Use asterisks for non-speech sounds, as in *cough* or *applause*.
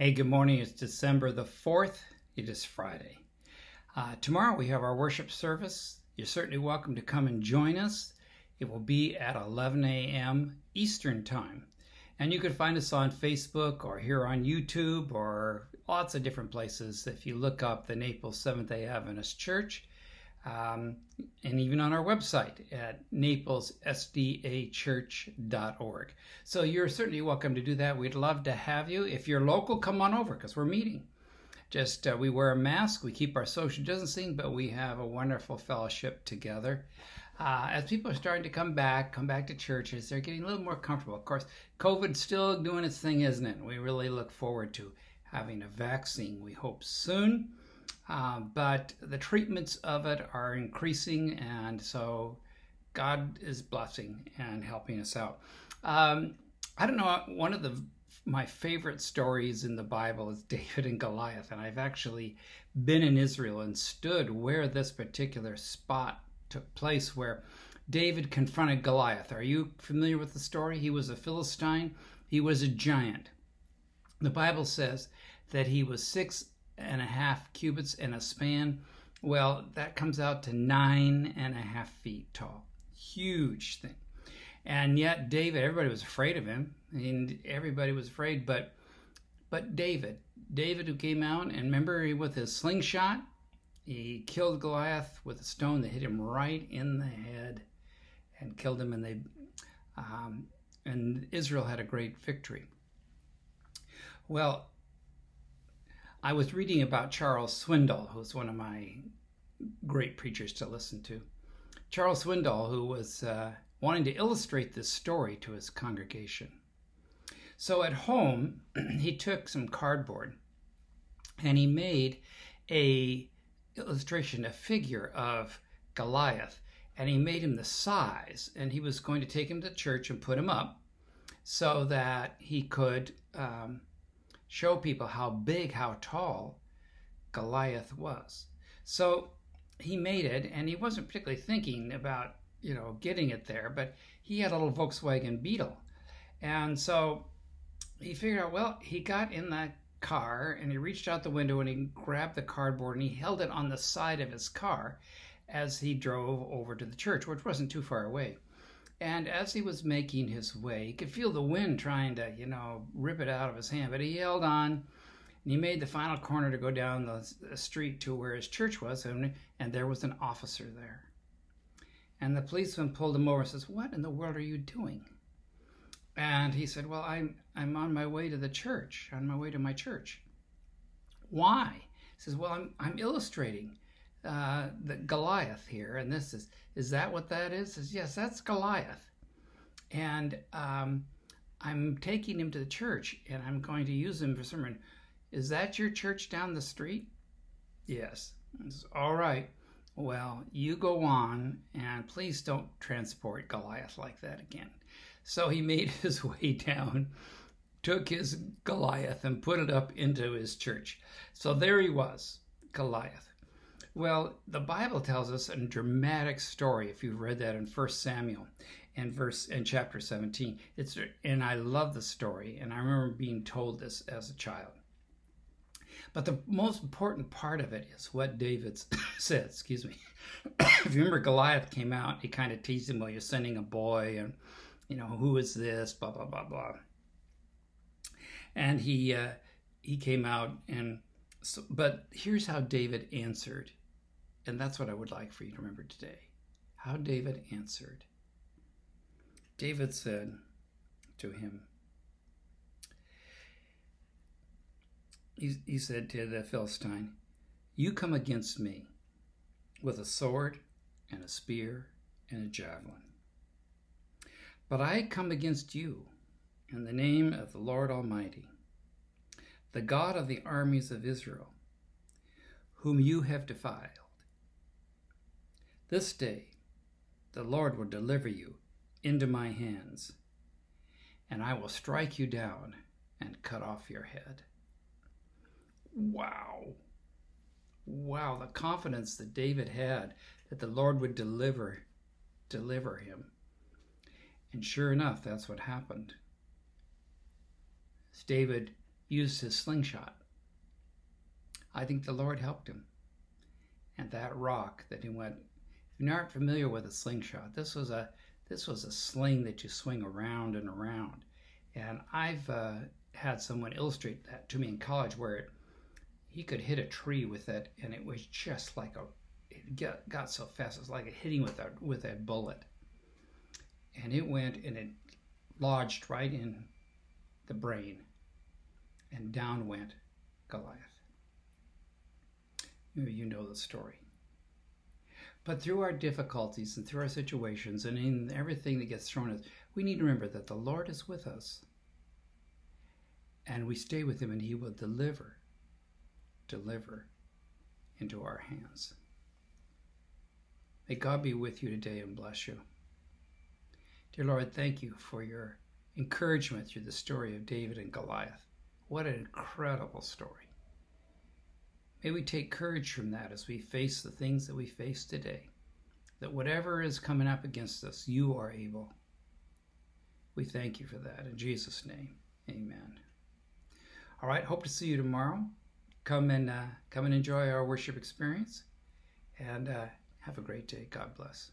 Hey, good morning. It's December the 4th. It is Friday. Uh, tomorrow we have our worship service. You're certainly welcome to come and join us. It will be at 11 a.m. Eastern Time. And you can find us on Facebook or here on YouTube or lots of different places. If you look up the Naples Seventh day Adventist Church, um, and even on our website at naplessdachurch.org. So you're certainly welcome to do that. We'd love to have you. If you're local, come on over because we're meeting. Just uh, we wear a mask, we keep our social distancing, but we have a wonderful fellowship together. Uh, as people are starting to come back, come back to churches, they're getting a little more comfortable. Of course, COVID's still doing its thing, isn't it? We really look forward to having a vaccine, we hope soon. Uh, but the treatments of it are increasing, and so God is blessing and helping us out. Um, I don't know, one of the my favorite stories in the Bible is *laughs* David and Goliath, and I've actually been in Israel and stood where this particular spot took place, where David confronted Goliath. Are you familiar with the story? He was a Philistine, he was a giant. The Bible says that he was six and a half cubits in a span. Well, that comes out to nine and a half feet tall. Huge thing. And yet David, everybody was afraid of him. And everybody was afraid, but but David, David who came out and remember he with his slingshot, he killed Goliath with a stone that hit him right in the head and killed him and they um, and Israel had a great victory. Well, I was reading about Charles Swindoll, who's one of my great preachers to listen to. Charles Swindoll, who was uh, wanting to illustrate this story to his congregation. So at home, *clears throat* he took some cardboard and he made a illustration, a figure of Goliath, and he made him the size, and he was going to take him to church and put him up so that he could um, show people how big, how tall Goliath was. So he made it, and he wasn't particularly thinking about, you know, getting it there, but he had a little Volkswagen Beetle. And so he figured out, well, he got in that car and he reached out the window and he grabbed the cardboard and he held it on the side of his car as he drove over to the church, which wasn't too far away. And as he was making his way, he could feel the wind trying to, you know, rip it out of his hand. But he held on, and he made the final corner to go down the street to where his church was, and, and there was an officer there. And the policeman pulled him over and says, "What in the world are you doing?" And he said, "Well, I'm I'm on my way to the church, on my way to my church." Why? He says, "Well, I'm I'm illustrating uh, the Goliath here, and this is is that what that is? Says yes, that's Goliath, and um, I'm taking him to the church, and I'm going to use him for sermon. Is that your church down the street? Yes. Says, All right. Well, you go on, and please don't transport Goliath like that again. So he made *laughs* his way down, took his Goliath, and put it up into his church. So there he was, Goliath. Well, the Bible tells us a dramatic story. If you've read that in First Samuel, and verse and chapter 17, it's and I love the story, and I remember being told this as a child. But the most important part of it is what David *coughs* said. Excuse me. *coughs* if you remember, Goliath came out. He kind of teased him, "Well, you're sending a boy, and you know who is this? Blah blah blah blah." And he uh, he came out, and so, but here's how David answered and that's what I would like for you to remember today. How David answered. David said to him, he, he said to the Philistine, You come against me with a sword and a spear and a javelin. But I come against you in the name of the Lord Almighty, the God of the armies of Israel, whom you have defiled. This day the Lord will deliver you into my hands, and I will strike you down and cut off your head. Wow. Wow, the confidence that David had that the Lord would deliver deliver him. And sure enough, that's what happened. As David used his slingshot. I think the Lord helped him. And that rock that he went, if you aren't familiar with a slingshot, this was a this was a sling that you swing around and around. And I've uh, had someone illustrate that to me in college where it, he could hit a tree with it and it was just like a it got, got so fast it was like hitting with a with a bullet. And it went and it lodged right in the brain and down went goliath. You know the story but through our difficulties and through our situations and in everything that gets thrown at us we need to remember that the lord is with us. And we stay with him and he will deliver deliver into our hands. May god be with you today and bless you. Dear lord thank you for your encouragement through the story of david and goliath. What an incredible story may we take courage from that as we face the things that we face today that whatever is coming up against us you are able we thank you for that in jesus name amen all right, hope to see you tomorrow. Come and uh, come and enjoy our worship experience, and uh, have a great day. God bless.